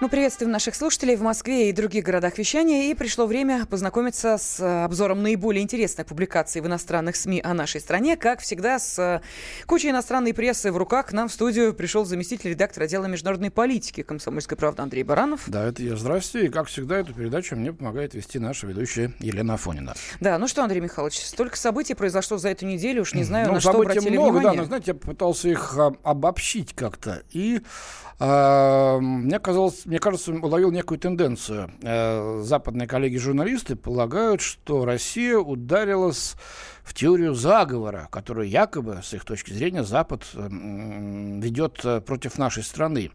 Мы приветствуем наших слушателей в Москве и других городах вещания. И пришло время познакомиться с э, обзором наиболее интересных публикаций в иностранных СМИ о нашей стране. Как всегда, с э, кучей иностранной прессы в руках к нам в студию пришел заместитель редактора отдела международной политики комсомольской правды Андрей Баранов. Да, это я. Здравствуйте. И, как всегда, эту передачу мне помогает вести наша ведущая Елена Афонина. Да, ну что, Андрей Михайлович, столько событий произошло за эту неделю, уж не знаю, ну, на что обратили много, внимание. Да, но, знаете, я пытался их а, обобщить как-то. И а, мне казалось, мне кажется, уловил некую тенденцию. Э, западные коллеги-журналисты полагают, что Россия ударилась в теорию заговора, которую якобы, с их точки зрения, Запад ведет э, против нашей страны.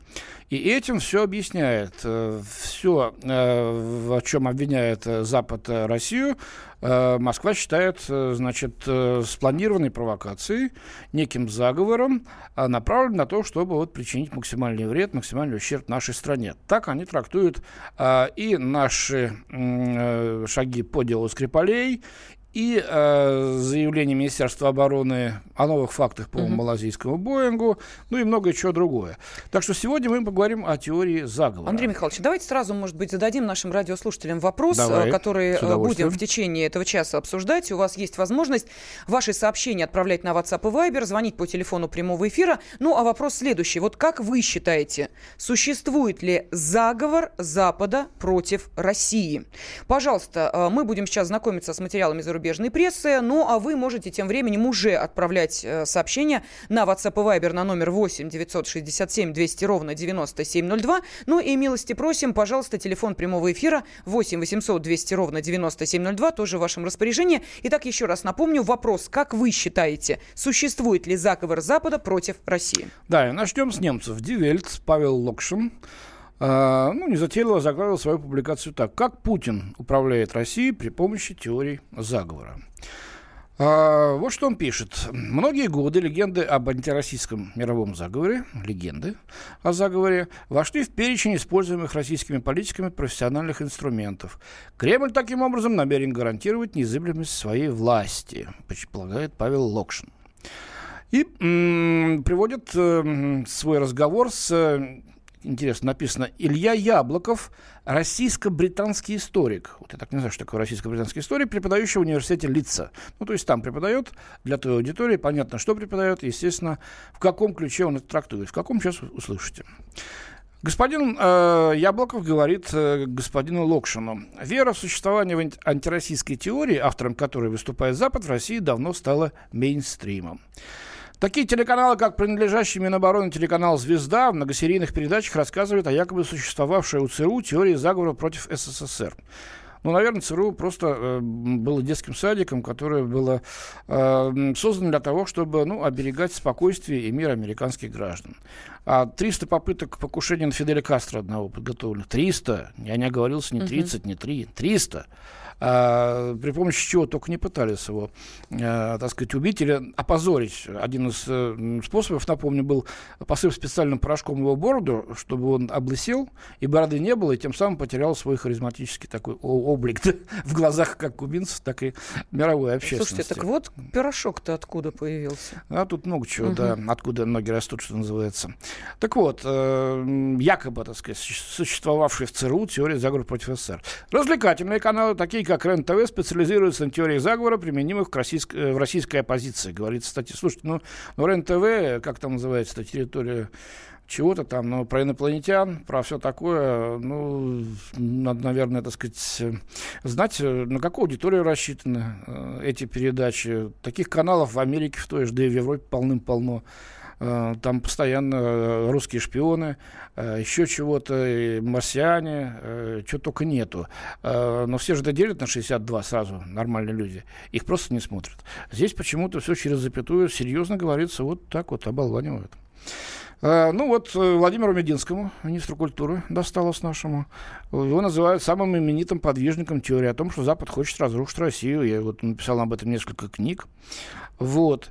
И этим все объясняет. Э, все, в чем обвиняет Запад Россию, Москва считает, значит, спланированной провокацией, неким заговором, направленным на то, чтобы вот причинить максимальный вред, максимальный ущерб нашей стране. Так они трактуют и наши шаги по делу Скрипалей, и э, заявление Министерства обороны о новых фактах по uh-huh. малазийскому Боингу, ну и многое чего другое. Так что сегодня мы поговорим о теории заговора. Андрей Михайлович, давайте сразу, может быть, зададим нашим радиослушателям вопрос, Давай, который э, будем в течение этого часа обсуждать. У вас есть возможность ваши сообщения отправлять на WhatsApp и Viber, звонить по телефону прямого эфира. Ну, а вопрос следующий. Вот как вы считаете, существует ли заговор Запада против России? Пожалуйста, э, мы будем сейчас знакомиться с материалами зарубежных зарубежной прессы. Ну, а вы можете тем временем уже отправлять э, сообщения на WhatsApp и Viber на номер 8 967 200 ровно 9702. Ну и милости просим, пожалуйста, телефон прямого эфира 8 800 200 ровно 9702, тоже в вашем распоряжении. Итак, еще раз напомню, вопрос, как вы считаете, существует ли заговор Запада против России? Да, и начнем с немцев. Дивельт, Павел Локшин, Uh, ну, незатейливо заглавил свою публикацию так. Как Путин управляет Россией при помощи теорий заговора. Uh, вот что он пишет. Многие годы легенды об антироссийском мировом заговоре, легенды о заговоре, вошли в перечень используемых российскими политиками профессиональных инструментов. Кремль таким образом намерен гарантировать незыблемость своей власти, предполагает Павел Локшин. И м- приводит э, свой разговор с интересно написано, Илья Яблоков, российско-британский историк. Вот я так не знаю, что такое российско-британский историк, преподающий в университете Лица. Ну, то есть там преподает, для той аудитории понятно, что преподает, естественно, в каком ключе он это трактует. В каком сейчас услышите. Господин э, Яблоков говорит э, господину Локшину. Вера в существование антироссийской теории, автором которой выступает Запад, в России давно стала мейнстримом. Такие телеканалы, как принадлежащий Минобороны телеканал «Звезда» в многосерийных передачах рассказывают о якобы существовавшей у ЦРУ теории заговора против СССР. Ну, наверное, ЦРУ просто э, было детским садиком, которое было э, создано для того, чтобы ну, оберегать спокойствие и мир американских граждан. А 300 попыток покушения на Фиделя Кастро одного подготовленных. 300. Я не оговорился, не 30, uh-huh. не 3. 300 а, при помощи чего только не пытались его, а, так сказать, убить или опозорить. Один из а, способов, напомню, был посыв специальным порошком его бороду, чтобы он облысел, и бороды не было, и тем самым потерял свой харизматический такой облик в глазах как кубинцев, так и мировой общественности. Слушайте, так вот пирожок-то откуда появился? А тут много чего, угу. да, откуда ноги растут, что называется. Так вот, э, якобы, так сказать, существовавшая в ЦРУ теория заговора против СССР. Развлекательные каналы, такие как РЕН-ТВ специализируется на теории заговора, применимых в российской, э, в российской оппозиции. Говорится, кстати, слушайте, ну, ну РЕН-ТВ, как там называется территория чего-то там, ну, про инопланетян, про все такое, ну, надо, наверное, так сказать, знать, на какую аудиторию рассчитаны э, эти передачи. Таких каналов в Америке в той же, да и в Европе полным-полно. Э, там постоянно э, русские шпионы, э, еще чего-то, марсиане, чего только нету. Но все же доделят на 62 сразу, нормальные люди. Их просто не смотрят. Здесь почему-то все через запятую серьезно говорится, вот так вот оболванивают. Ну вот Владимиру Мединскому, министру культуры, досталось нашему. Его называют самым именитым подвижником теории о том, что Запад хочет разрушить Россию. Я вот написал об этом несколько книг. Вот.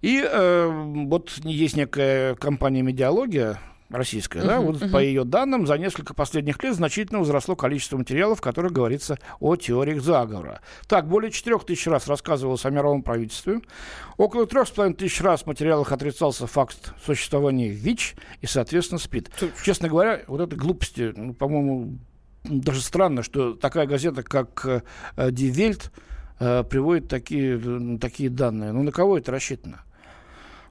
И э, вот есть некая компания «Медиалогия», российская, uh-huh, да, вот uh-huh. по ее данным, за несколько последних лет значительно возросло количество материалов, в которых говорится о теориях заговора. Так, более 4 тысяч раз рассказывалось о мировом правительстве, около 3,5 тысяч раз в материалах отрицался факт существования ВИЧ и, соответственно, СПИД. Честно говоря, вот это глупости, ну, по-моему, даже странно, что такая газета, как э, Die Welt, э, приводит такие, такие данные. Ну, на кого это рассчитано?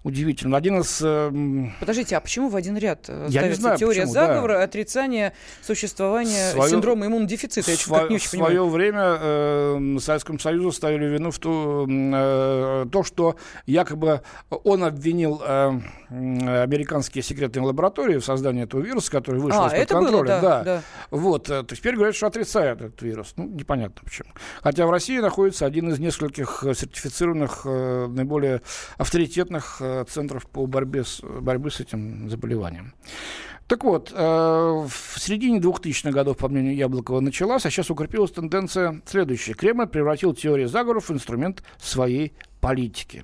Удивительно. Один из... Э, Подождите, а почему в один ряд э, Я ставится знаю, теория почему, заговора, да. отрицание существования свое, синдрома иммунодефицита? Я сво, не очень в свое время э, Советскому Союзу ставили вину в то, э, то что якобы он обвинил э, американские секретные лаборатории в создании этого вируса, который вышел а, из-под контроля. Было, да, да. Да. Вот, э, теперь говорят, что отрицает этот вирус. Ну, непонятно почему. Хотя в России находится один из нескольких сертифицированных, э, наиболее авторитетных э, центров по борьбе с, борьбе с этим заболеванием. Так вот, э, в середине 2000-х годов, по мнению Яблокова, началась, а сейчас укрепилась тенденция следующая. Кремль превратил теорию заговоров в инструмент своей политики.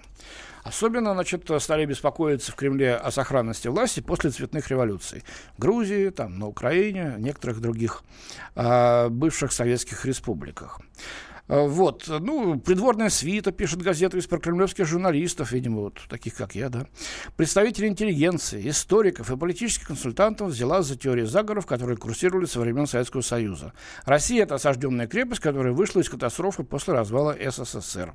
Особенно, значит, стали беспокоиться в Кремле о сохранности власти после цветных революций. В Грузии, там, на Украине, некоторых других э, бывших советских республиках. Э, вот, ну, придворная свита, пишет газета из прокремлевских журналистов, видимо, вот таких, как я, да. Представители интеллигенции, историков и политических консультантов взяла за теорию заговоров, которые курсировали со времен Советского Союза. Россия – это осажденная крепость, которая вышла из катастрофы после развала СССР.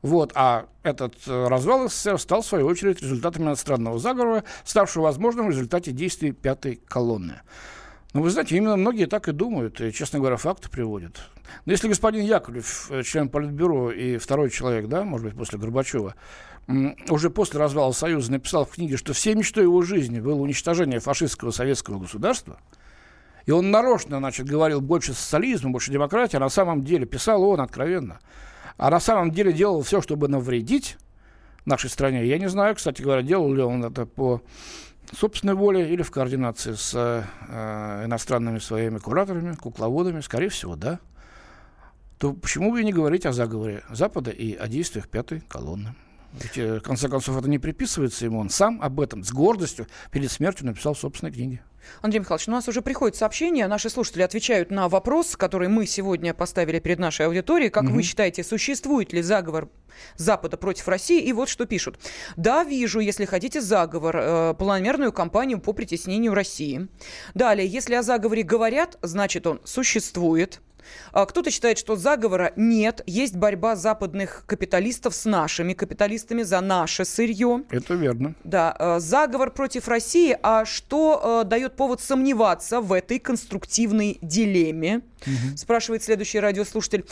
Вот, а этот э, развал СССР стал, в свою очередь, результатом иностранного заговора, ставшего возможным в результате действий пятой колонны. Ну, вы знаете, именно многие так и думают, и, честно говоря, факты приводят. Но если господин Яковлев, э, член Политбюро и второй человек, да, может быть, после Горбачева, уже после развала Союза написал в книге, что всей мечтой его жизни было уничтожение фашистского советского государства, и он нарочно, значит, говорил больше социализма, больше демократии, а на самом деле, писал он откровенно, а на самом деле делал все, чтобы навредить нашей стране. Я не знаю, кстати говоря, делал ли он это по собственной воле или в координации с э, иностранными своими кураторами, кукловодами, скорее всего, да, то почему бы и не говорить о заговоре Запада и о действиях пятой колонны? Ведь, э, в конце концов, это не приписывается ему. Он сам об этом с гордостью перед смертью написал в собственной книге. Андрей Михайлович, у нас уже приходит сообщение, наши слушатели отвечают на вопрос, который мы сегодня поставили перед нашей аудиторией. Как угу. вы считаете, существует ли заговор Запада против России? И вот что пишут. Да, вижу, если хотите, заговор, э, планомерную кампанию по притеснению России. Далее, если о заговоре говорят, значит он существует. А, кто-то считает, что заговора нет, есть борьба западных капиталистов с нашими капиталистами за наше сырье. Это верно. Да, а, заговор против России, а что а, дает повод сомневаться в этой конструктивной дилемме? Угу. Спрашивает следующий радиослушатель.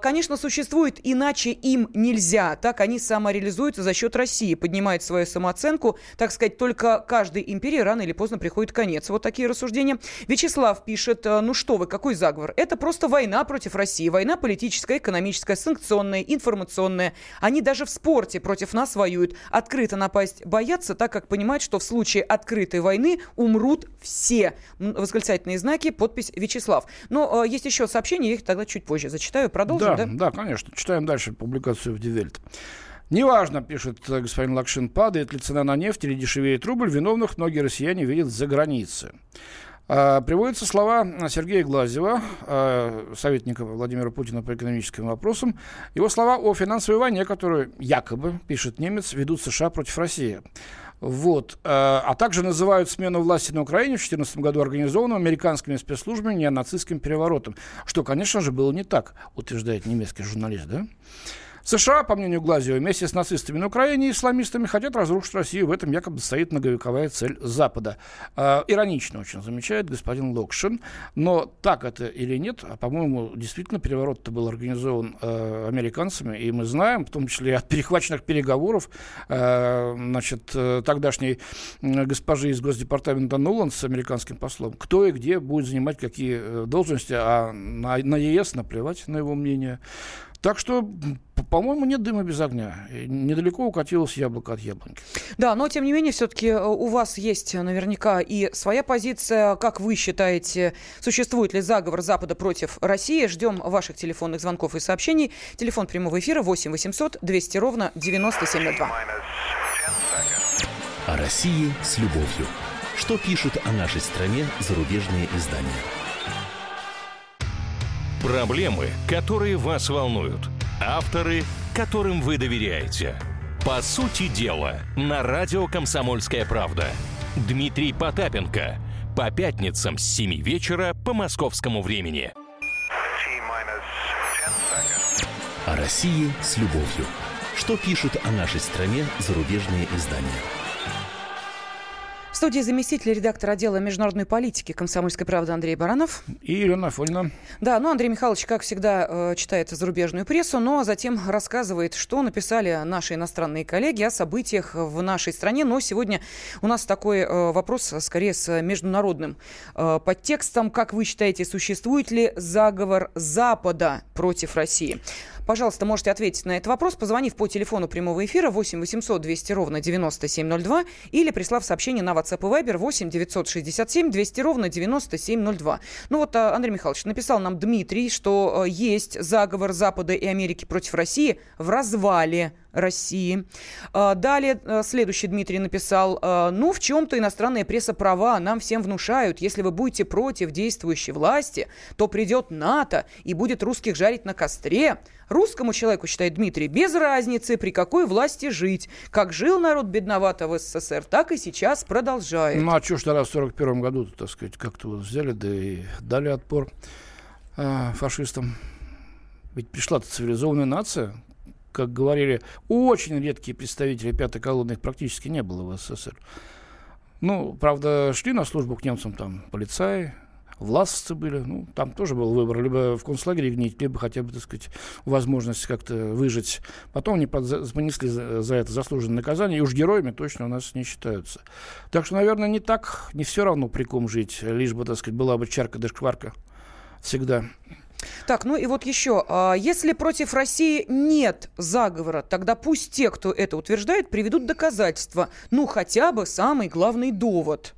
Конечно, существует, иначе им нельзя. Так они самореализуются за счет России, поднимают свою самооценку. Так сказать, только каждой империи рано или поздно приходит конец. Вот такие рассуждения. Вячеслав пишет, ну что вы, какой заговор? Это просто война против России. Война политическая, экономическая, санкционная, информационная. Они даже в спорте против нас воюют. Открыто напасть боятся, так как понимают, что в случае открытой войны умрут все. Восклицательные знаки, подпись Вячеслав. Но э, есть еще сообщения, я их тогда чуть позже зачитаю. Продолжим, да? Да, да конечно. Читаем дальше публикацию в Дивельт. Неважно, пишет господин Лакшин, падает ли цена на нефть или дешевеет рубль, виновных многие россияне видят за границей. А, приводятся слова Сергея Глазева, а, советника Владимира Путина по экономическим вопросам. Его слова о финансовой войне, которую якобы, пишет немец, ведут США против России. Вот. А, а также называют смену власти на Украине в 2014 году организованную американскими спецслужбами неонацистским переворотом. Что, конечно же, было не так, утверждает немецкий журналист. Да? США, по мнению Глазиева, вместе с нацистами на Украине и исламистами хотят разрушить Россию. В этом якобы стоит многовековая цель Запада. Э, иронично очень замечает господин Локшин. Но так это или нет, а, по-моему, действительно переворот-то был организован э, американцами. И мы знаем, в том числе от перехваченных переговоров, э, значит, тогдашней госпожи из Госдепартамента Нуланд с американским послом, кто и где будет занимать какие э, должности, а на, на ЕС наплевать на его мнение. Так что, по-моему, нет дыма без огня. Недалеко укатилось яблоко от яблоньки. Да, но тем не менее, все-таки э, у вас есть наверняка и своя позиция. Как вы считаете, существует ли заговор Запада против России? Ждем ваших телефонных звонков и сообщений. Телефон прямого эфира 8 800 200 ровно 9702. О России с любовью. Что пишут о нашей стране зарубежные издания? Проблемы, которые вас волнуют. Авторы, которым вы доверяете. По сути дела, на радио «Комсомольская правда». Дмитрий Потапенко. По пятницам с 7 вечера по московскому времени. О России с любовью. Что пишут о нашей стране зарубежные издания? В студии заместитель редактора отдела международной политики «Комсомольской правды» Андрей Баранов. И Ирина Афонина. Да, ну Андрей Михайлович, как всегда, э, читает зарубежную прессу, но затем рассказывает, что написали наши иностранные коллеги о событиях в нашей стране. Но сегодня у нас такой э, вопрос, скорее, с международным э, подтекстом. Как вы считаете, существует ли заговор Запада против России? Пожалуйста, можете ответить на этот вопрос, позвонив по телефону прямого эфира 8 800 200 ровно 9702 или прислав сообщение на WhatsApp и Viber 8 967 200 ровно 9702. Ну вот а, Андрей Михайлович написал нам Дмитрий, что э, есть заговор Запада и Америки против России в развале России. А, далее следующий Дмитрий написал, ну, в чем-то иностранная пресса права, нам всем внушают, если вы будете против действующей власти, то придет НАТО и будет русских жарить на костре. Русскому человеку, считает Дмитрий, без разницы, при какой власти жить. Как жил народ бедновато в СССР, так и сейчас продолжает. Ну, а что ж тогда в 41 году, так сказать, как-то вот взяли, да и дали отпор э, фашистам. Ведь пришла-то цивилизованная нация, как говорили, очень редкие представители пятой колонны, их практически не было в СССР. Ну, правда, шли на службу к немцам там полицаи, властцы были. Ну, там тоже был выбор. Либо в концлагере гнить, либо хотя бы, так сказать, возможность как-то выжить. Потом они понесли за, за это заслуженное наказание. И уж героями точно у нас не считаются. Так что, наверное, не так, не все равно при ком жить. Лишь бы, так сказать, была бы чарка да шкварка всегда. Так, ну и вот еще. А, если против России нет заговора, тогда пусть те, кто это утверждает, приведут доказательства. Ну, хотя бы самый главный довод –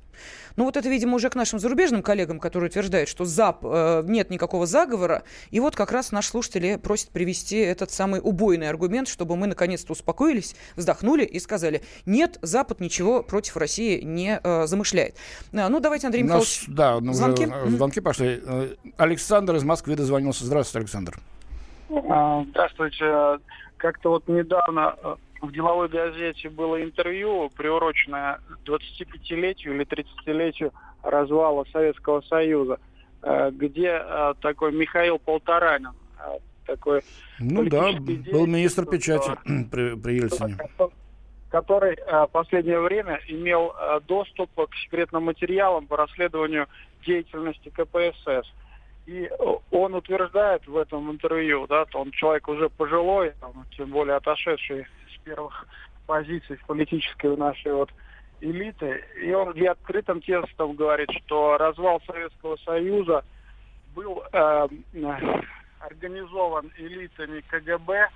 ну вот это, видимо, уже к нашим зарубежным коллегам, которые утверждают, что ЗАП, э, нет никакого заговора. И вот как раз наш слушатель просит привести этот самый убойный аргумент, чтобы мы наконец-то успокоились, вздохнули и сказали, нет, Запад ничего против России не э, замышляет. А, ну давайте, Андрей Михайлович, Нас, да, ну, звонки. Звонки пошли. Э, Александр из Москвы дозвонился. Здравствуйте, Александр. А, здравствуйте. Как-то вот недавно э, в деловой газете было интервью, приуроченное 25-летию или 30-летию развала Советского Союза, э, где э, такой Михаил Полторанин, э, такой ну да, был министр печати при, при Ельцине. Который в последнее время имел доступ к секретным материалам по расследованию деятельности КПСС. И он утверждает в этом интервью, да, он человек уже пожилой, там, тем более отошедший первых позиций в политической нашей вот элиты. И он где открытым текстом говорит, что развал Советского Союза был э, организован элитами КГБ,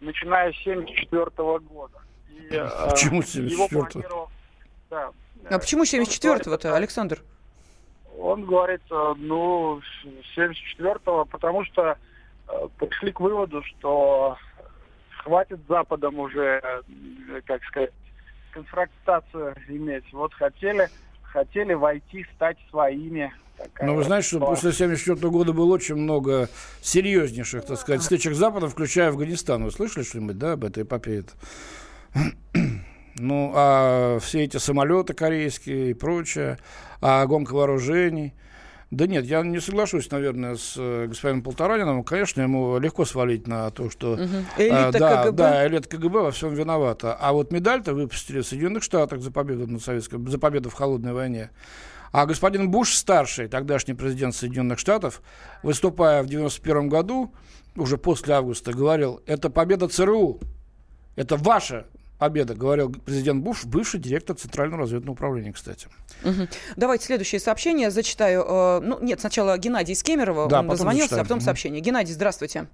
начиная с 1974 года. И, э, почему 74 да, А почему 74-го-то, Александр? Он говорит, э, ну, 74-го, потому что э, пришли к выводу, что хватит Западом уже, э, как сказать, конфронтацию иметь. Вот хотели, хотели войти, стать своими. Такая Но вы знаете, что после 1974 года было очень много серьезнейших, так сказать, стычек с Западом, включая Афганистан. Вы слышали что-нибудь, да, об этой эпопее? Ну, а все эти самолеты корейские и прочее, а гонка вооружений – да нет, я не соглашусь, наверное, с э, господином Полторанином. Конечно, ему легко свалить на то, что... Угу. Элита а, да, КГБ. Да, элита КГБ во всем виновата. А вот медаль-то выпустили в Соединенных Штатах за победу, над Советской, за победу в холодной войне. А господин Буш старший, тогдашний президент Соединенных Штатов, выступая в 91 году, уже после августа, говорил, это победа ЦРУ, это ваша победа, говорил президент Буш, бывший директор Центрального разведного управления, кстати. Угу. Давайте следующее сообщение зачитаю. Э, ну, нет, сначала Геннадий из Кемерово, да, он дозвонился, а потом угу. сообщение. Геннадий, здравствуйте.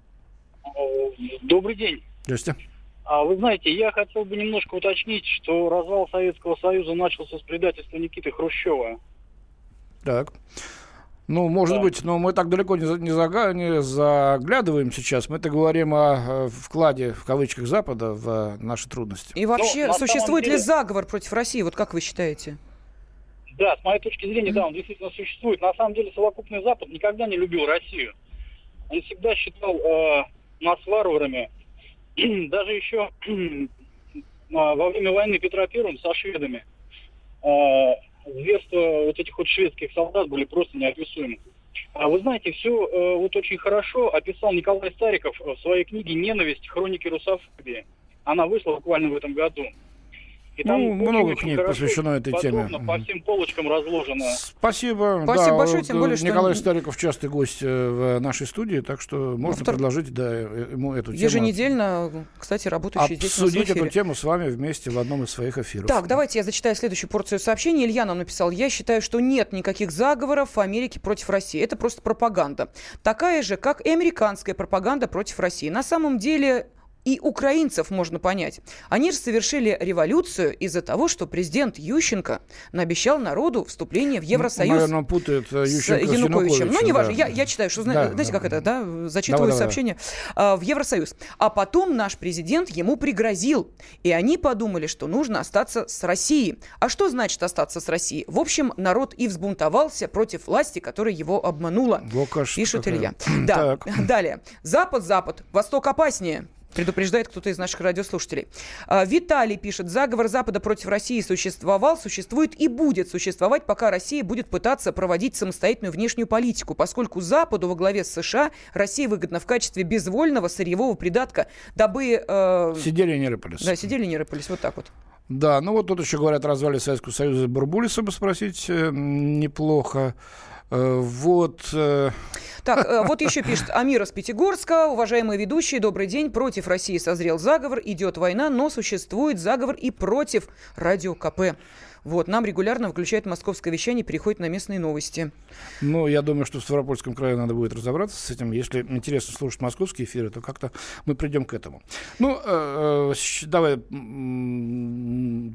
Добрый день. Здравствуйте. А вы знаете, я хотел бы немножко уточнить, что развал Советского Союза начался с предательства Никиты Хрущева. Так. Ну, может да. быть, но мы так далеко не, не, зага, не заглядываем сейчас. Мы-то говорим о, о вкладе, в кавычках, Запада в наши трудности. И вообще, ну, существует деле... ли заговор против России? Вот как вы считаете? Да, с моей точки зрения, да, он действительно существует. На самом деле совокупный Запад никогда не любил Россию. Он всегда считал э, нас варварами. Даже еще во время войны Петра Первым со шведами э, зверства вот этих вот шведских солдат были просто неописуемы. А вы знаете, все э, вот очень хорошо описал Николай Стариков в своей книге «Ненависть. Хроники русофобии». Она вышла буквально в этом году. И там ну, много книг посвящено этой теме. По всем полочкам разложено. Спасибо. Спасибо да, большое, тем более, Николай что... Стариков частый гость э, в нашей студии, так что можно Автор... предложить да, ему эту тему. Еженедельно, кстати, работающий здесь Обсудить эту тему с вами вместе в одном из своих эфиров. Так, давайте я зачитаю следующую порцию сообщений. Илья нам написал, я считаю, что нет никаких заговоров в Америке против России. Это просто пропаганда. Такая же, как и американская пропаганда против России. На самом деле и украинцев можно понять. Они же совершили революцию из-за того, что президент Ющенко наобещал народу вступление в Евросоюз. Наверное, путает э, Ющенко с Януковичем. Ну, неважно, да. я, я читаю, что, да, знаете, да, как это, да, зачитываю давай, сообщение давай. в Евросоюз. А потом наш президент ему пригрозил, и они подумали, что нужно остаться с Россией. А что значит остаться с Россией? В общем, народ и взбунтовался против власти, которая его обманула, Лукаш пишет какая. Илья. Да, далее. Запад, Запад, Восток опаснее. Предупреждает кто-то из наших радиослушателей. А, Виталий пишет, заговор Запада против России существовал, существует и будет существовать, пока Россия будет пытаться проводить самостоятельную внешнюю политику, поскольку Западу во главе с США Россия выгодна в качестве безвольного сырьевого придатка, дабы... Э... Сидели и не рыпались. Да, сидели и не рыпались, вот так вот. Да, ну вот тут еще говорят, развали Советского Союза Бурбулиса бы спросить э, неплохо. Э, вот. Э, так, э, вот еще пишет Амир из Пятигорска. Уважаемые ведущие, добрый день. Против России созрел заговор, идет война, но существует заговор и против радио КП. Вот, нам регулярно включают московское вещание, переходит на местные новости. Ну, я думаю, что в Ставропольском крае надо будет разобраться с этим. Если интересно слушать московские эфиры, то как-то мы придем к этому. Ну, э, э, давай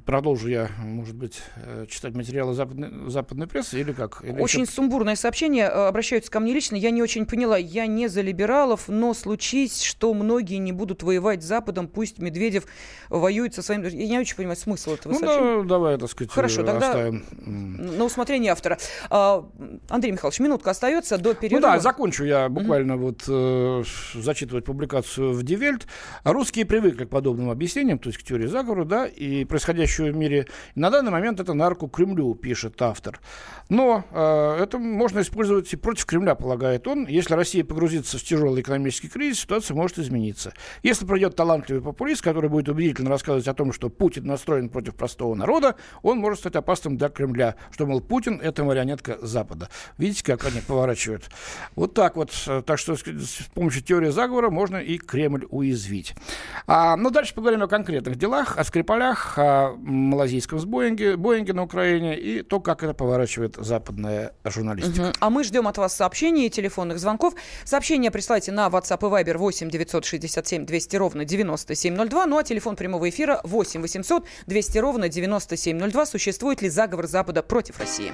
продолжу я, может быть, э, читать материалы западной, западной прессы или как? Или очень еще... сумбурное сообщение. Обращаются ко мне лично. Я не очень поняла. Я не за либералов, но случись, что многие не будут воевать с Западом, пусть Медведев воюет со своим... Я не очень понимаю смысл этого ну, сообщения. Да, давай, так сказать, Хорошо, тогда оставим. на усмотрение автора. А, Андрей Михайлович, минутка остается до перерыва. Ну да, закончу я буквально вот э, зачитывать публикацию в Дивельт. Русские привыкли к подобным объяснениям, то есть к теории заговора, да, и происходящего в мире. На данный момент это на руку Кремлю, пишет автор. Но э, это можно использовать и против Кремля, полагает он. Если Россия погрузится в тяжелый экономический кризис, ситуация может измениться. Если придет талантливый популист, который будет убедительно рассказывать о том, что Путин настроен против простого народа, он может стать опасным для Кремля, что, мол, Путин – это марионетка Запада. Видите, как они поворачивают? Вот так вот. Так что с помощью теории заговора можно и Кремль уязвить. А, ну, дальше поговорим о конкретных делах, о Скрипалях, о малазийском Боинге, Боинге на Украине и то, как это поворачивает западная журналистика. Угу. А мы ждем от вас сообщений и телефонных звонков. Сообщения присылайте на WhatsApp и Viber 8 967 200 ровно 9702. Ну а телефон прямого эфира 8 800 200 ровно 9702. Существует ли заговор Запада против России?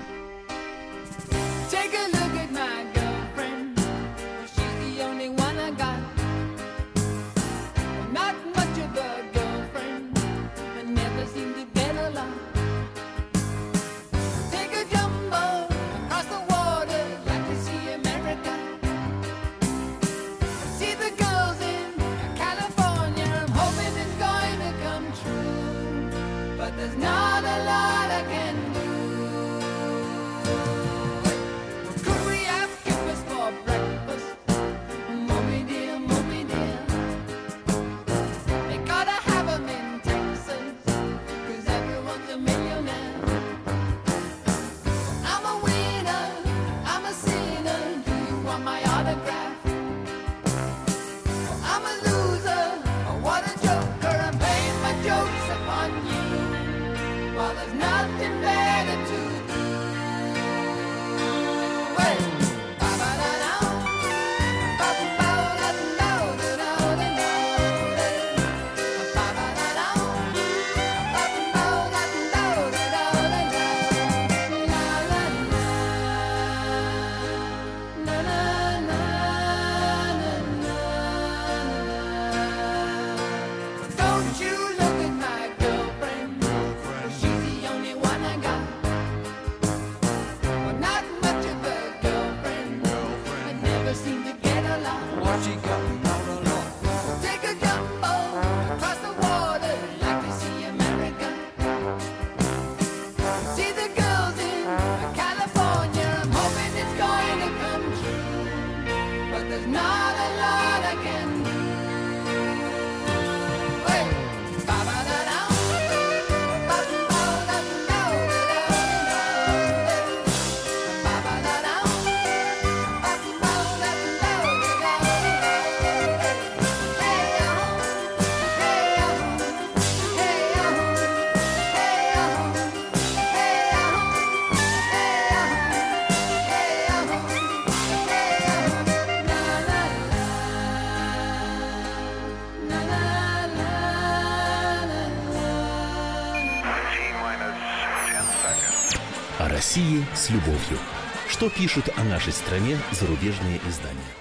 Что пишут о нашей стране зарубежные издания?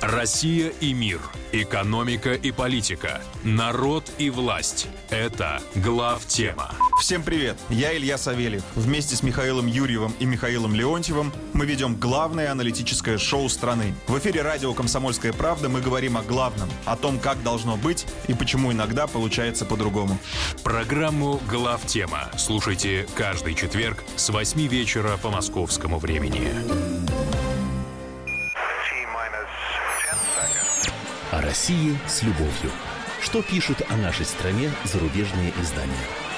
Россия и мир. Экономика и политика. Народ и власть. Это глав тема. Всем привет! Я Илья Савельев. Вместе с Михаилом Юрьевым и Михаилом Леонтьевым мы ведем главное аналитическое шоу страны. В эфире радио «Комсомольская правда» мы говорим о главном, о том, как должно быть и почему иногда получается по-другому. Программу «Глав тема» слушайте каждый четверг с 8 вечера по московскому времени. О России с любовью. Что пишут о нашей стране зарубежные издания?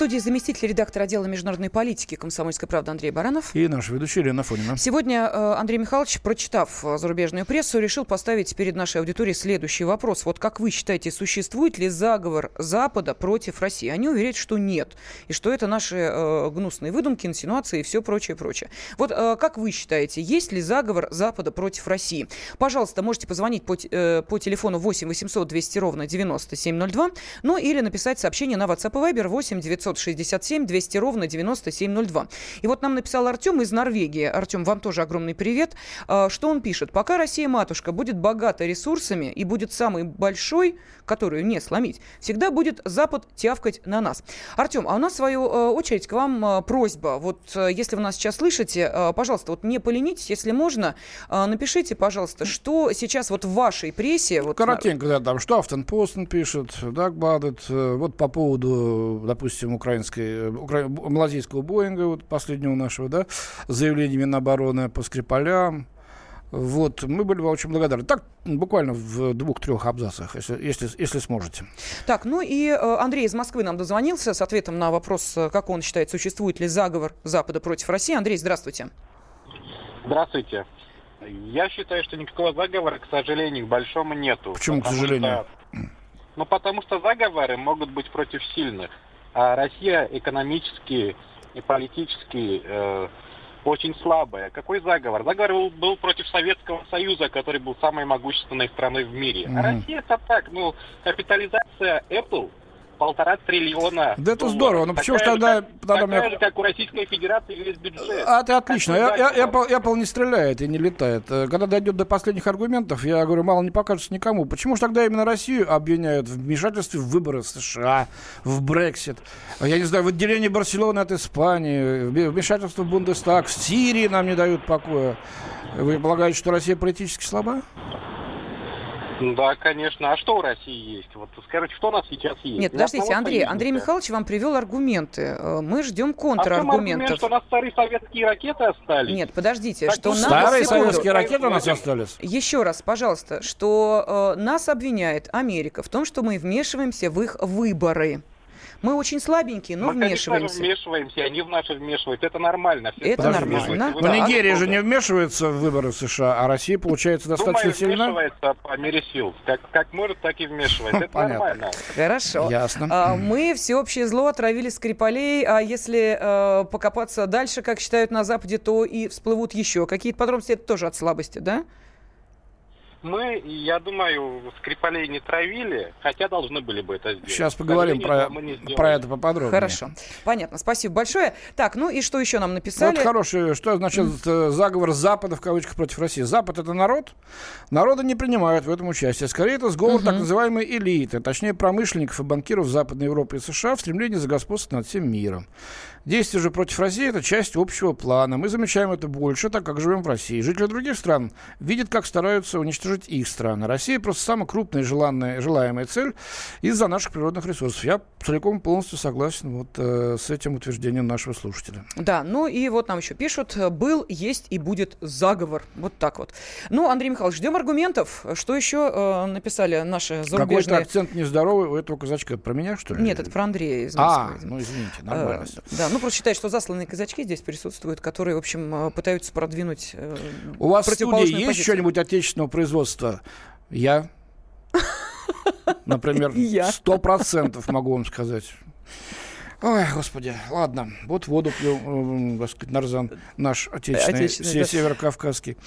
Студии заместитель редактора отдела международной политики «Комсомольской правды» Андрей Баранов. И наш ведущий Ирина Фонина. Сегодня э, Андрей Михайлович, прочитав э, зарубежную прессу, решил поставить перед нашей аудиторией следующий вопрос. Вот как вы считаете, существует ли заговор Запада против России? Они уверяют, что нет. И что это наши э, гнусные выдумки, инсинуации и все прочее, прочее. Вот э, как вы считаете, есть ли заговор Запада против России? Пожалуйста, можете позвонить по, э, по телефону 8 800 200 ровно 9702, ну или написать сообщение на WhatsApp и Viber 8 900 967 200 ровно 9702. И вот нам написал Артем из Норвегии. Артем, вам тоже огромный привет. А, что он пишет? Пока Россия-матушка будет богата ресурсами и будет самой большой, которую не сломить, всегда будет Запад тявкать на нас. Артем, а у нас, в свою э, очередь, к вам э, просьба. Вот э, если вы нас сейчас слышите, пожалуйста, вот не поленитесь, если можно, напишите, пожалуйста, что сейчас вот в вашей прессе... Вот Коротенько, да, там, что Автонпостен пишет, Дагбадет, вот по поводу, допустим, украинской, укра... малазийского Боинга, вот последнего нашего, да, заявления Минобороны по Скрипалям, вот, мы были бы очень благодарны. Так, буквально в двух-трех абзацах, если, если, если сможете. Так, ну и э, Андрей из Москвы нам дозвонился с ответом на вопрос, э, как он считает, существует ли заговор Запада против России. Андрей, здравствуйте. Здравствуйте. Я считаю, что никакого заговора, к сожалению, к большому нету. Почему, к сожалению? Что, ну, потому что заговоры могут быть против сильных. А Россия экономически и политически э, очень слабая. Какой заговор? Заговор был, был против Советского Союза, который был самой могущественной страной в мире. Mm-hmm. А Россия это так, ну, капитализация Apple полтора триллиона. Да это здорово, но почему же тогда... Такая мне... же, как у Российской Федерации весь бюджет. А, это отлично. Я, я, Apple, Apple не стреляет и не летает. Э, когда дойдет до последних аргументов, я говорю, мало не покажется никому. Почему же тогда именно Россию обвиняют в вмешательстве в выборы США, в Брексит, я не знаю, в отделении Барселоны от Испании, вмешательство в Бундестаг, в Сирии нам не дают покоя. Вы полагаете, что Россия политически слаба? Да, конечно. А что у России есть? Вот скажите, что у нас сейчас есть? Нет, подождите, Андрей, Андрей Михайлович вам привел аргументы. Э, мы ждем контраргументов. А что у нас старые советские ракеты остались? Нет, подождите, так что нас... Старые советские ракеты у нас остались? Еще раз, пожалуйста, что э, нас обвиняет Америка в том, что мы вмешиваемся в их выборы. Мы очень слабенькие, но мы, вмешиваемся. Мы, вмешиваемся, они в наши вмешиваются. Это нормально. Все это нормально. Но Нигерия же не вмешивается в выборы США, а Россия, получается, достаточно Думаю, сильна. вмешивается по мере сил. Как, как может, так и вмешивается. Это Понятно. нормально. Хорошо. Ясно. А, мы всеобщее зло отравили Скрипалей, а если а, покопаться дальше, как считают на Западе, то и всплывут еще какие-то подробности. Это тоже от слабости, да? Мы, я думаю, Скрипалей не травили, хотя должны были бы это сделать. Сейчас поговорим про, про это поподробнее. Хорошо. Понятно. Спасибо большое. Так, ну и что еще нам написали? Вот хороший, что значит mm. заговор Запада в кавычках против России. Запад это народ. Народы не принимают в этом участие. Скорее, это сговор mm-hmm. так называемой элиты, точнее промышленников и банкиров Западной Европы и США в стремлении загосподствовать над всем миром. Действия же против России – это часть общего плана. Мы замечаем это больше, так как живем в России. Жители других стран видят, как стараются уничтожить их страны. Россия просто самая крупная желанная, желаемая цель из-за наших природных ресурсов. Я целиком полностью согласен вот э, с этим утверждением нашего слушателя. Да, ну и вот нам еще пишут, был, есть и будет заговор. Вот так вот. Ну, Андрей Михайлович, ждем аргументов. Что еще э, написали наши зарубежные... Какой-то акцент нездоровый у этого казачка. Про меня, что ли? Нет, это про Андрея из Москвы. А, ну извините, нормально. Э, да, ну просто считаю, что засланные казачки здесь присутствуют, которые, в общем, э, пытаются продвинуть э, У вас в студии есть что-нибудь отечественного производства? Я. Например, сто процентов могу вам сказать. Ой, господи, ладно, вот воду пью, э, нарзан наш отечественный, отечественный да. северокавказский.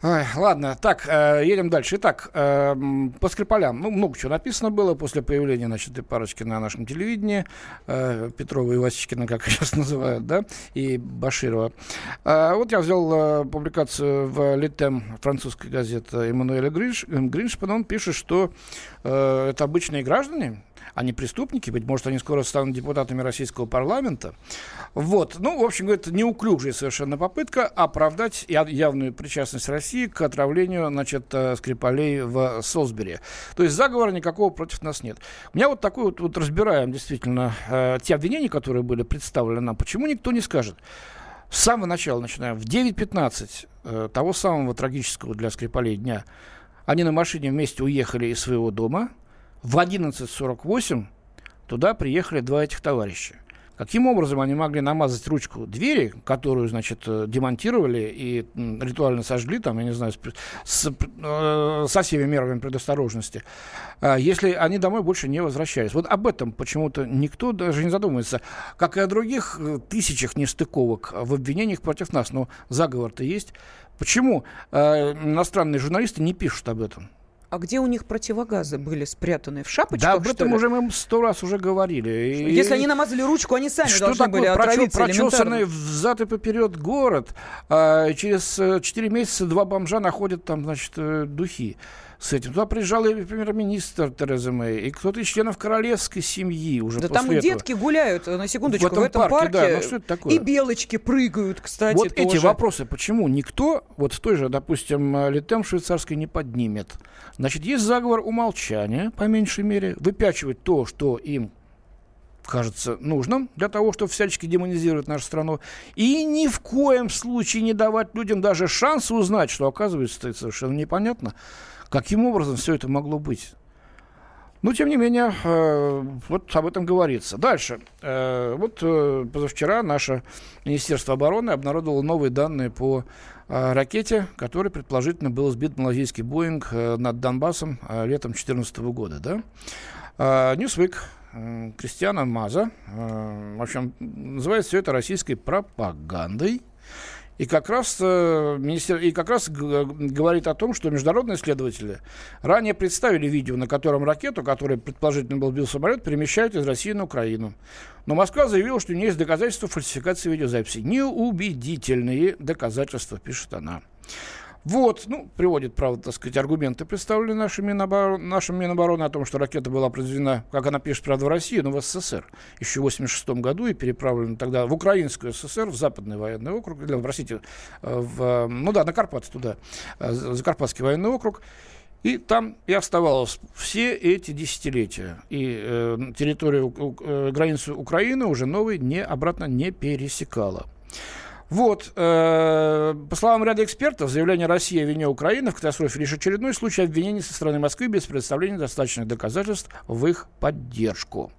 Ой, ладно, так, э, едем дальше. Итак, э, по Скрипалям. Ну, много чего написано было после появления, значит, этой парочки на нашем телевидении. Э, Петрова и Васечкина, как сейчас называют, да, и Баширова. Э, вот я взял э, публикацию в Литем французской газеты Эммануэля Гринш, Гриншпана. Он пишет, что э, это обычные граждане, они преступники, быть может, они скоро станут депутатами российского парламента. Вот. Ну, в общем, говорит, неуклюжая совершенно попытка оправдать явную причастность России к отравлению, значит, э, Скрипалей в Солсбери. То есть заговора никакого против нас нет. У меня вот такой вот, вот разбираем действительно э, те обвинения, которые были представлены нам. Почему никто не скажет? С самого начала начинаем. В 9.15 э, того самого трагического для Скрипалей дня они на машине вместе уехали из своего дома – в 11.48 туда приехали два этих товарища. Каким образом они могли намазать ручку двери, которую, значит, э, демонтировали и ритуально сожгли, там, я не знаю, с, с, э, со всеми мерами предосторожности, э, если они домой больше не возвращались? Вот об этом почему-то никто даже не задумывается. Как и о других э, тысячах нестыковок в обвинениях против нас. Но заговор-то есть. Почему э, иностранные журналисты не пишут об этом? А где у них противогазы были спрятаны? В шапочках, Да, об этом уже мы сто раз уже говорили. И... Если они намазали ручку, они сами что должны такое были отравиться прочесанный взад и поперед город, а через э, четыре месяца два бомжа находят там, значит, э, духи с этим. Туда приезжал и премьер-министр Тереза Мэй, и кто-то из членов королевской семьи уже Да там этого. детки гуляют, на секундочку, в этом, в этом парке. парке да, ну, что это такое? И белочки прыгают, кстати, Вот тоже. эти вопросы, почему никто, вот в той же, допустим, Литем швейцарской не поднимет. Значит, есть заговор умолчания, по меньшей мере, выпячивать то, что им кажется нужным для того, чтобы всячески демонизировать нашу страну. И ни в коем случае не давать людям даже шанс узнать, что, оказывается, это совершенно непонятно, каким образом все это могло быть. Но, тем не менее, э, вот об этом говорится. Дальше. Э, вот э, позавчера наше Министерство обороны обнародовало новые данные по Э, ракете, которой предположительно был сбит малазийский Боинг э, над Донбассом э, летом 2014 года. Да? Ньюсвик, Кристиана Маза, в общем, называет все это российской пропагандой. И как раз, э, и как раз говорит о том, что международные исследователи ранее представили видео, на котором ракету, которая предположительно был бил самолет, перемещают из России на Украину. Но Москва заявила, что у нее есть доказательства фальсификации видеозаписи. Неубедительные доказательства, пишет она. Вот, ну, приводит, правда, так сказать, аргументы, представленные нашим Миноборон, нашим Минобороны о том, что ракета была произведена, как она пишет, правда, в России, но в СССР еще в 86 году и переправлена тогда в Украинскую ССР, в Западный военный округ, или, простите, э, в, ну да, на Карпаты туда, э, Закарпатский военный округ. И там и оставалось все эти десятилетия. И э, территорию, э, границу Украины уже новой не, обратно не пересекала. Вот, э, по словам ряда экспертов, заявление России о вине Украины в катастрофе лишь очередной случай обвинений со стороны Москвы без представления достаточных доказательств в их поддержку.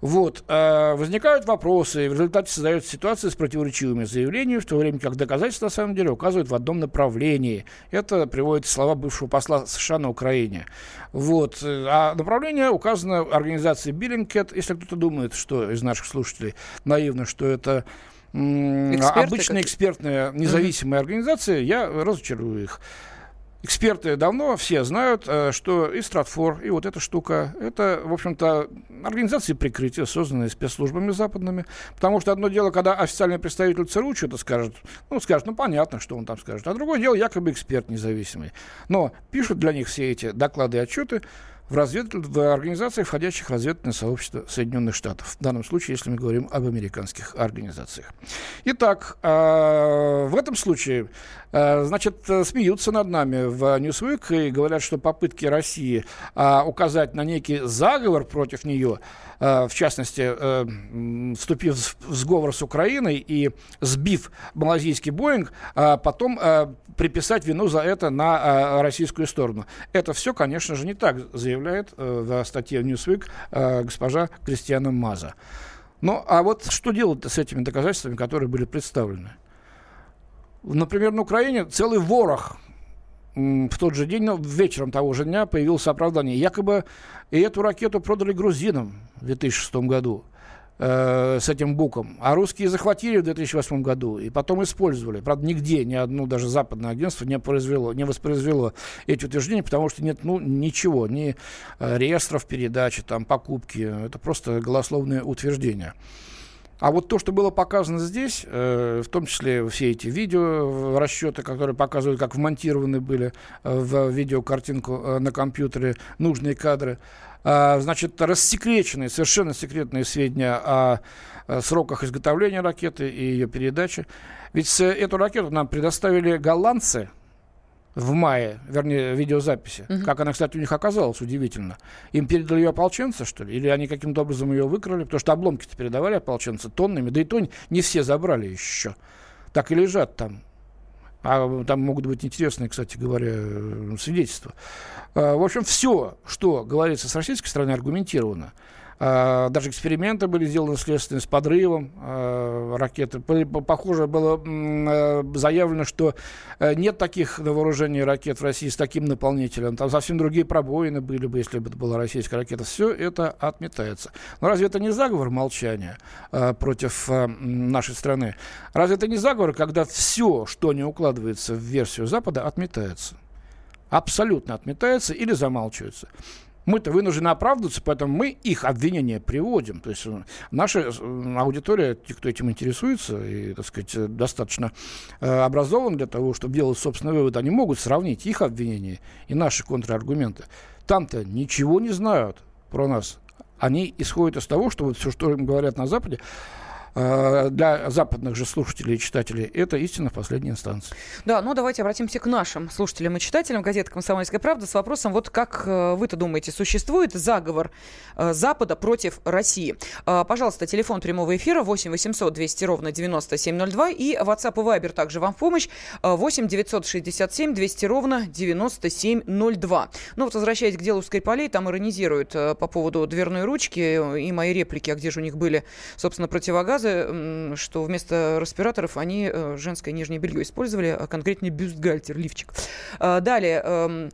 Вот, э, возникают вопросы, и в результате создается ситуация с противоречивыми заявлениями, в то время как доказательства на самом деле указывают в одном направлении. Это приводит слова бывшего посла США на Украине. Вот, э, а направление указано организацией Биллингкет. Если кто-то думает, что из наших слушателей наивно, что это Эксперты обычная экспертная независимая mm-hmm. организация, я разочарую их. Эксперты давно все знают, э, что и Стратфор, и вот эта штука, это, в общем-то, организации прикрытия, созданные спецслужбами западными. Потому что одно дело, когда официальный представитель ЦРУ что-то скажет, ну, скажет, ну, понятно, что он там скажет. А другое дело, якобы эксперт независимый. Но пишут для них все эти доклады и отчеты в, развед... в организациях, входящих в разведывательное сообщество Соединенных Штатов. В данном случае, если мы говорим об американских организациях. Итак, э, в этом случае, значит, смеются над нами в Newsweek и говорят, что попытки России э, указать на некий заговор против нее, в частности, вступив в сговор с Украиной и сбив малазийский Боинг, потом приписать вину за это на российскую сторону. Это все, конечно же, не так, заявляет э, в статье Newsweek э, госпожа Кристиана Маза. Ну, а вот что делать с этими доказательствами, которые были представлены? Например, на Украине целый ворох в тот же день, ну, вечером того же дня появилось оправдание. Якобы и эту ракету продали грузинам в 2006 году. э, с этим буком. А русские захватили в 2008 году и потом использовали. Правда, нигде ни одно даже западное агентство не, произвело, не воспроизвело эти утверждения, потому что нет ну, ничего, ни э, реестров передачи, там, покупки. Это просто голословные утверждения. А вот то, что было показано здесь, э, в том числе все эти видео расчеты, которые показывают, как вмонтированы были э, в видеокартинку э, на компьютере нужные кадры, э, значит, рассекреченные, совершенно секретные сведения о, о сроках изготовления ракеты и ее передачи. Ведь эту ракету нам предоставили голландцы, в мае, вернее, видеозаписи. Угу. Как она, кстати, у них оказалась, удивительно. Им передали ее ополченцы, что ли? Или они каким-то образом ее выкрали? Потому что обломки-то передавали ополченцы тоннами. Да и то не все забрали еще. Так и лежат там. А там могут быть интересные, кстати говоря, свидетельства. А, в общем, все, что говорится с российской стороны, аргументировано. А, даже эксперименты были сделаны следственные с подрывом а, ракеты. Похоже, было а, заявлено, что э, нет таких на вооружении ракет в России с таким наполнителем. Там совсем другие пробоины были бы, если бы это была российская ракета. Все это отметается. Но разве это не заговор молчания против нашей страны? Разве это не заговор, когда все, что не укладывается в версию Запада, отметается? Абсолютно отметается или замалчивается. Мы-то вынуждены оправдываться, поэтому мы их обвинения приводим. То есть э, наша э, аудитория, те, кто этим интересуется и, так сказать, достаточно э, образован для того, чтобы делать собственный вывод, они могут сравнить их обвинения и наши контраргументы. Там-то ничего не знают про нас. Они исходят из того, что вот все, что им говорят на Западе, Э, для западных же слушателей и читателей это истина в последней инстанции. Да, ну давайте обратимся к нашим слушателям и читателям газеты «Комсомольская правда» с вопросом, вот как э, вы-то думаете, существует заговор э, Запада против России? Пожалуйста, телефон прямого эфира 8 800 200 ровно 9702 и WhatsApp и Viber также вам в помощь 8 967 200 ровно 9702. Ну вот возвращаясь к делу Скрипалей, там иронизируют по поводу дверной ручки и мои реплики, а где же у них были, собственно, противогазы рассказы, что вместо респираторов они э, женское нижнее белье использовали, а конкретнее бюстгальтер, лифчик. А, далее. Эм,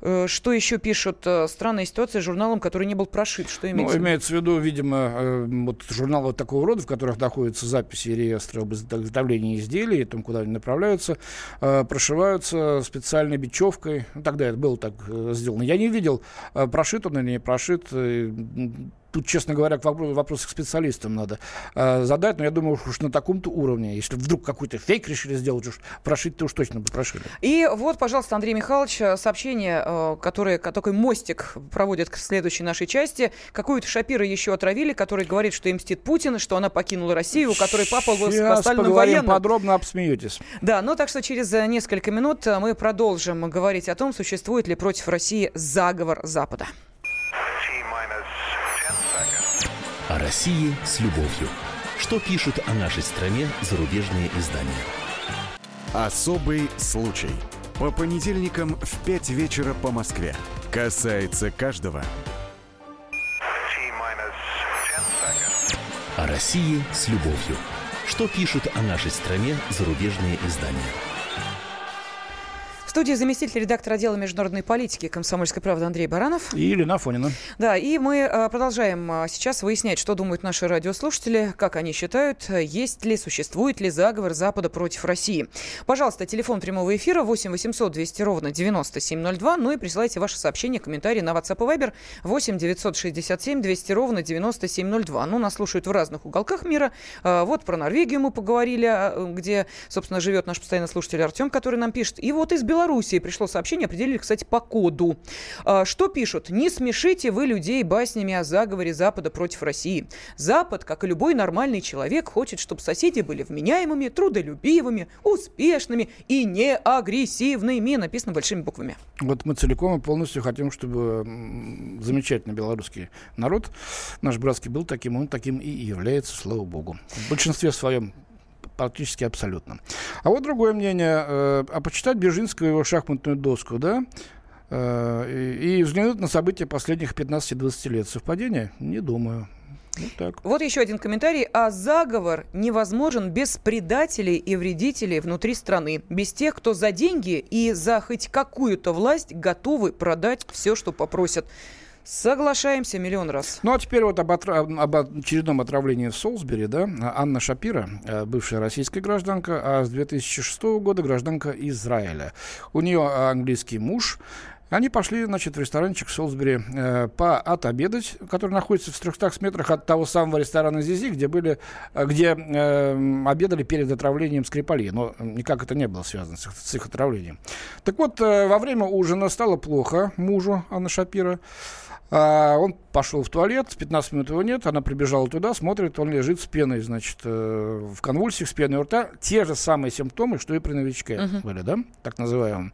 э, что еще пишут? Э, странная ситуация с журналом, который не был прошит. Что имеется? Ну, имеется в виду, видимо, вот журналы такого рода, в которых находятся записи реестры об изготовлении изделий, там, куда они направляются, прошиваются специальной бечевкой. Ну, тогда это было так сделано. Я не видел, прошит он или не прошит тут, честно говоря, к вопросу, вопросы к специалистам надо э, задать, но я думаю, уж на таком-то уровне, если вдруг какой-то фейк решили сделать, уж прошить-то уж точно бы прошили. И вот, пожалуйста, Андрей Михайлович, э, сообщение, э, которое, такой мостик проводит к следующей нашей части. Какую-то Шапира еще отравили, который говорит, что им мстит Путин, что она покинула Россию, у которой папа был спасательным военным. подробно обсмеетесь. Да, ну так что через э, несколько минут мы продолжим говорить о том, существует ли против России заговор Запада. России с любовью. Что пишут о нашей стране зарубежные издания? Особый случай. По понедельникам в 5 вечера по Москве. Касается каждого. О России с любовью. Что пишут о нашей стране зарубежные издания? В студии заместитель редактора отдела международной политики «Комсомольской правды» Андрей Баранов. И Елена Фонина. Да, и мы а, продолжаем а, сейчас выяснять, что думают наши радиослушатели, как они считают, есть ли, существует ли заговор Запада против России. Пожалуйста, телефон прямого эфира 8 800 200 ровно 9702, ну и присылайте ваши сообщения, комментарии на WhatsApp и Viber 8 967 200 ровно 9702. Ну, нас слушают в разных уголках мира. А, вот про Норвегию мы поговорили, где, собственно, живет наш постоянный слушатель Артем, который нам пишет. И вот из Беларуси Белоруссии пришло сообщение, определили, кстати, по коду. А, что пишут? Не смешите вы людей баснями о заговоре Запада против России. Запад, как и любой нормальный человек, хочет, чтобы соседи были вменяемыми, трудолюбивыми, успешными и не агрессивными. Написано большими буквами. Вот мы целиком и полностью хотим, чтобы замечательный белорусский народ, наш братский, был таким, он таким и является, слава богу. В большинстве своем практически абсолютно. А вот другое мнение. Э, а почитать Бежинского его шахматную доску, да, э, и, и взглянуть на события последних 15-20 лет. Совпадение? Не думаю. Вот, так. вот еще один комментарий. А заговор невозможен без предателей и вредителей внутри страны. Без тех, кто за деньги и за хоть какую-то власть готовы продать все, что попросят. Соглашаемся миллион раз. Ну, а теперь вот об, отра... об очередном отравлении в Солсбери, да. Анна Шапира, э, бывшая российская гражданка, а с 2006 года гражданка Израиля. У нее английский муж, они пошли, значит, в ресторанчик в Солсбери э, поотобедать, который находится в 300 метрах от того самого ресторана Зизи, где были, э, где э, обедали перед отравлением Скрипали. Но никак это не было связано с, с их отравлением. Так вот, э, во время ужина стало плохо мужу Анны Шапира. А он пошел в туалет, 15 минут его нет, она прибежала туда, смотрит, он лежит с пеной, значит, э, в конвульсиях, с пеной у рта. Те же самые симптомы, что и при новичке uh-huh. были, да, так называемом.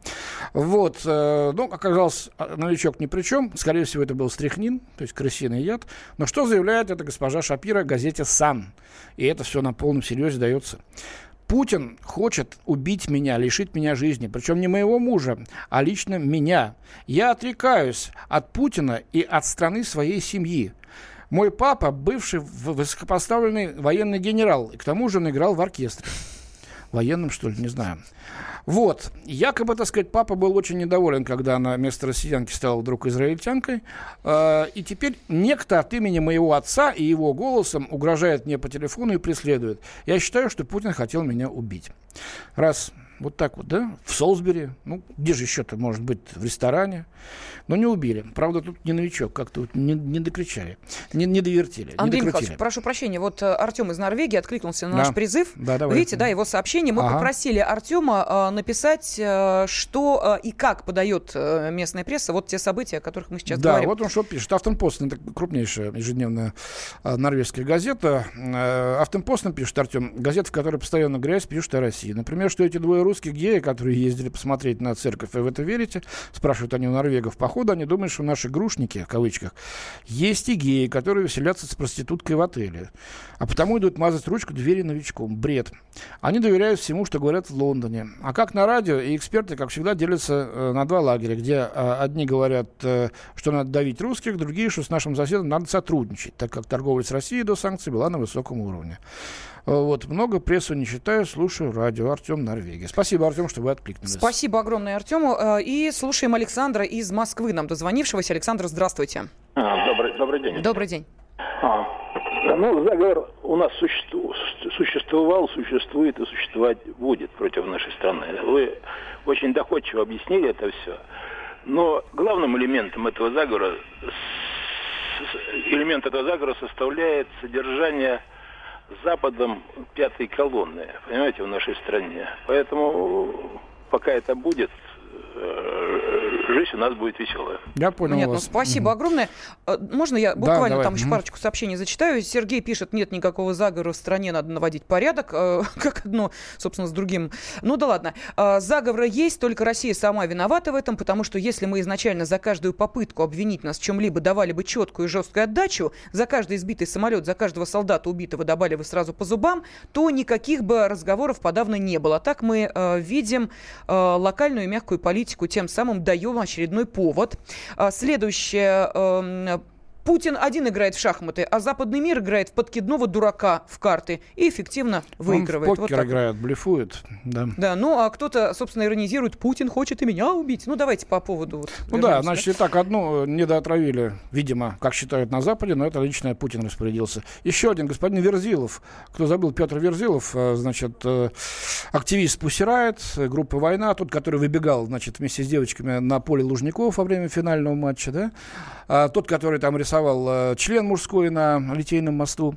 Вот, э, ну, оказалось, а, новичок ни при чем, скорее всего, это был стрихнин, то есть крысиный яд. Но что заявляет эта госпожа Шапира в газете «Сан»? И это все на полном серьезе дается. Путин хочет убить меня, лишить меня жизни. Причем не моего мужа, а лично меня. Я отрекаюсь от Путина и от страны своей семьи. Мой папа бывший высокопоставленный военный генерал. И к тому же он играл в оркестре. Военным, что ли, не знаю. Вот. Якобы, так сказать, папа был очень недоволен, когда она вместо россиянки стала вдруг израильтянкой. Э, и теперь некто от имени моего отца и его голосом угрожает мне по телефону и преследует. Я считаю, что Путин хотел меня убить. Раз вот так вот, да? В Солсбери. Ну, где же еще-то, может быть, в ресторане. Но не убили. Правда, тут не новичок, как-то вот не, не докричали, не, не довертили. Андрей не Михайлович, прошу прощения, вот э, Артем из Норвегии откликнулся на да. наш призыв. Да, давай. Видите, да, его сообщение. Мы ага. попросили Артема э, написать, э, что э, и как подает э, местная пресса вот те события, о которых мы сейчас да, говорим. Да, вот он что пишет. Автонпост, это крупнейшая ежедневная э, норвежская газета. Автонпост пишет Артем, газета, в которой постоянно грязь, пишет о России. Например, что эти двое русских геи, которые ездили посмотреть на церковь, вы в это верите? Спрашивают они у норвегов. Походу, они думают, что наши грушники, в кавычках, есть и геи, которые веселятся с проституткой в отеле. А потому идут мазать ручку двери новичком. Бред. Они доверяют всему, что говорят в Лондоне. А как на радио, и эксперты, как всегда, делятся э, на два лагеря, где э, одни говорят, э, что надо давить русских, другие, что с нашим соседом надо сотрудничать, так как торговля с Россией до санкций была на высоком уровне. Вот, много прессу не читаю, слушаю радио. Артем Норвегия. Спасибо, Артем, что вы откликнулись. Спасибо огромное Артему. Э, и слушаем Александра из Москвы, нам дозвонившегося. Александр, здравствуйте. А, добрый, добрый день. Добрый день. А, ну, заговор у нас существу, существовал, существует и существовать будет против нашей страны. Вы очень доходчиво объяснили это все. Но главным элементом этого заговора, элемент этого заговора составляет содержание Западом пятой колонны, понимаете, в нашей стране. Поэтому пока это будет, Э, жизнь у нас будет веселая. Я понял Нет, вас. ну спасибо угу. огромное. Э, можно я буквально да, там еще парочку сообщений зачитаю? Сергей пишет, нет никакого заговора в стране, надо наводить порядок, э, как одно, собственно, с другим. Ну да ладно. Заговора есть, только Россия сама виновата в этом, потому что если мы изначально за каждую попытку обвинить нас в чем-либо давали бы четкую и жесткую отдачу, за каждый избитый самолет, за каждого солдата убитого давали бы сразу по зубам, то никаких бы разговоров подавно не было. Так мы видим локальную мягкую политику тем самым даем очередной повод. А, следующее эм, Путин один играет в шахматы, а западный мир играет в подкидного дурака в карты и эффективно выигрывает. Он в покер вот играет, блефует. Да. да, ну а кто-то, собственно, иронизирует, Путин хочет и меня убить. Ну давайте по поводу... Вот, ну да, значит, и так одну недоотравили, видимо, как считают на Западе, но это лично Путин распорядился. Еще один господин Верзилов, кто забыл, Петр Верзилов, э, значит, э, активист Пусирает, группа «Война», тот, который выбегал, значит, вместе с девочками на поле Лужников во время финального матча, да, а тот, который там рисовал э, член мужской на Литейном мосту.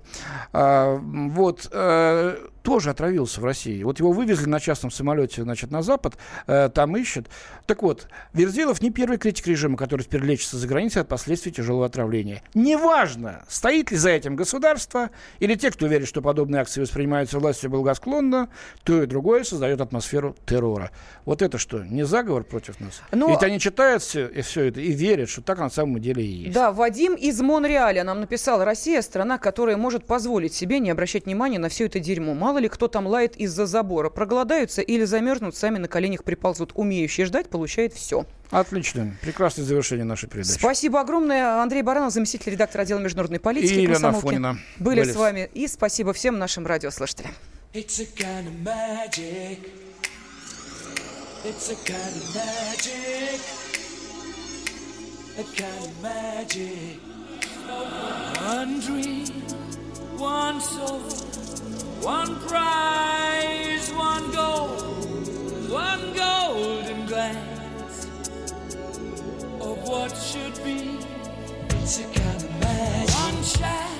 А, вот э, тоже отравился в России. Вот его вывезли на частном самолете, значит, на Запад, э, там ищут. Так вот, Верзилов не первый критик режима, который теперь лечится за границей от последствий тяжелого отравления. Неважно, стоит ли за этим государство, или те, кто верит, что подобные акции воспринимаются властью благосклонно, то и другое создает атмосферу террора. Вот это что, не заговор против нас? Но... Ведь они читают все, и все это и верят, что так на самом деле и есть. Да, Вадим из Монреаля нам написал, Россия страна, которая может позволить себе не обращать внимания на все это дерьмо. Мало ли кто там лает из-за забора. Проголодаются или замерзнут, сами на коленях приползут. Умеющий ждать получает все. Отлично. Прекрасное завершение нашей передачи. Спасибо огромное. Андрей Баранов, заместитель редактора отдела международной политики. И Елена Афонина. Были, были с вами. И спасибо всем нашим радиослушателям. It's a kind of magic. It's a kind of magic. a kind of magic. One dream, one soul, one prize, one goal, one golden glance of what should be. It's a kind of magic. One shot.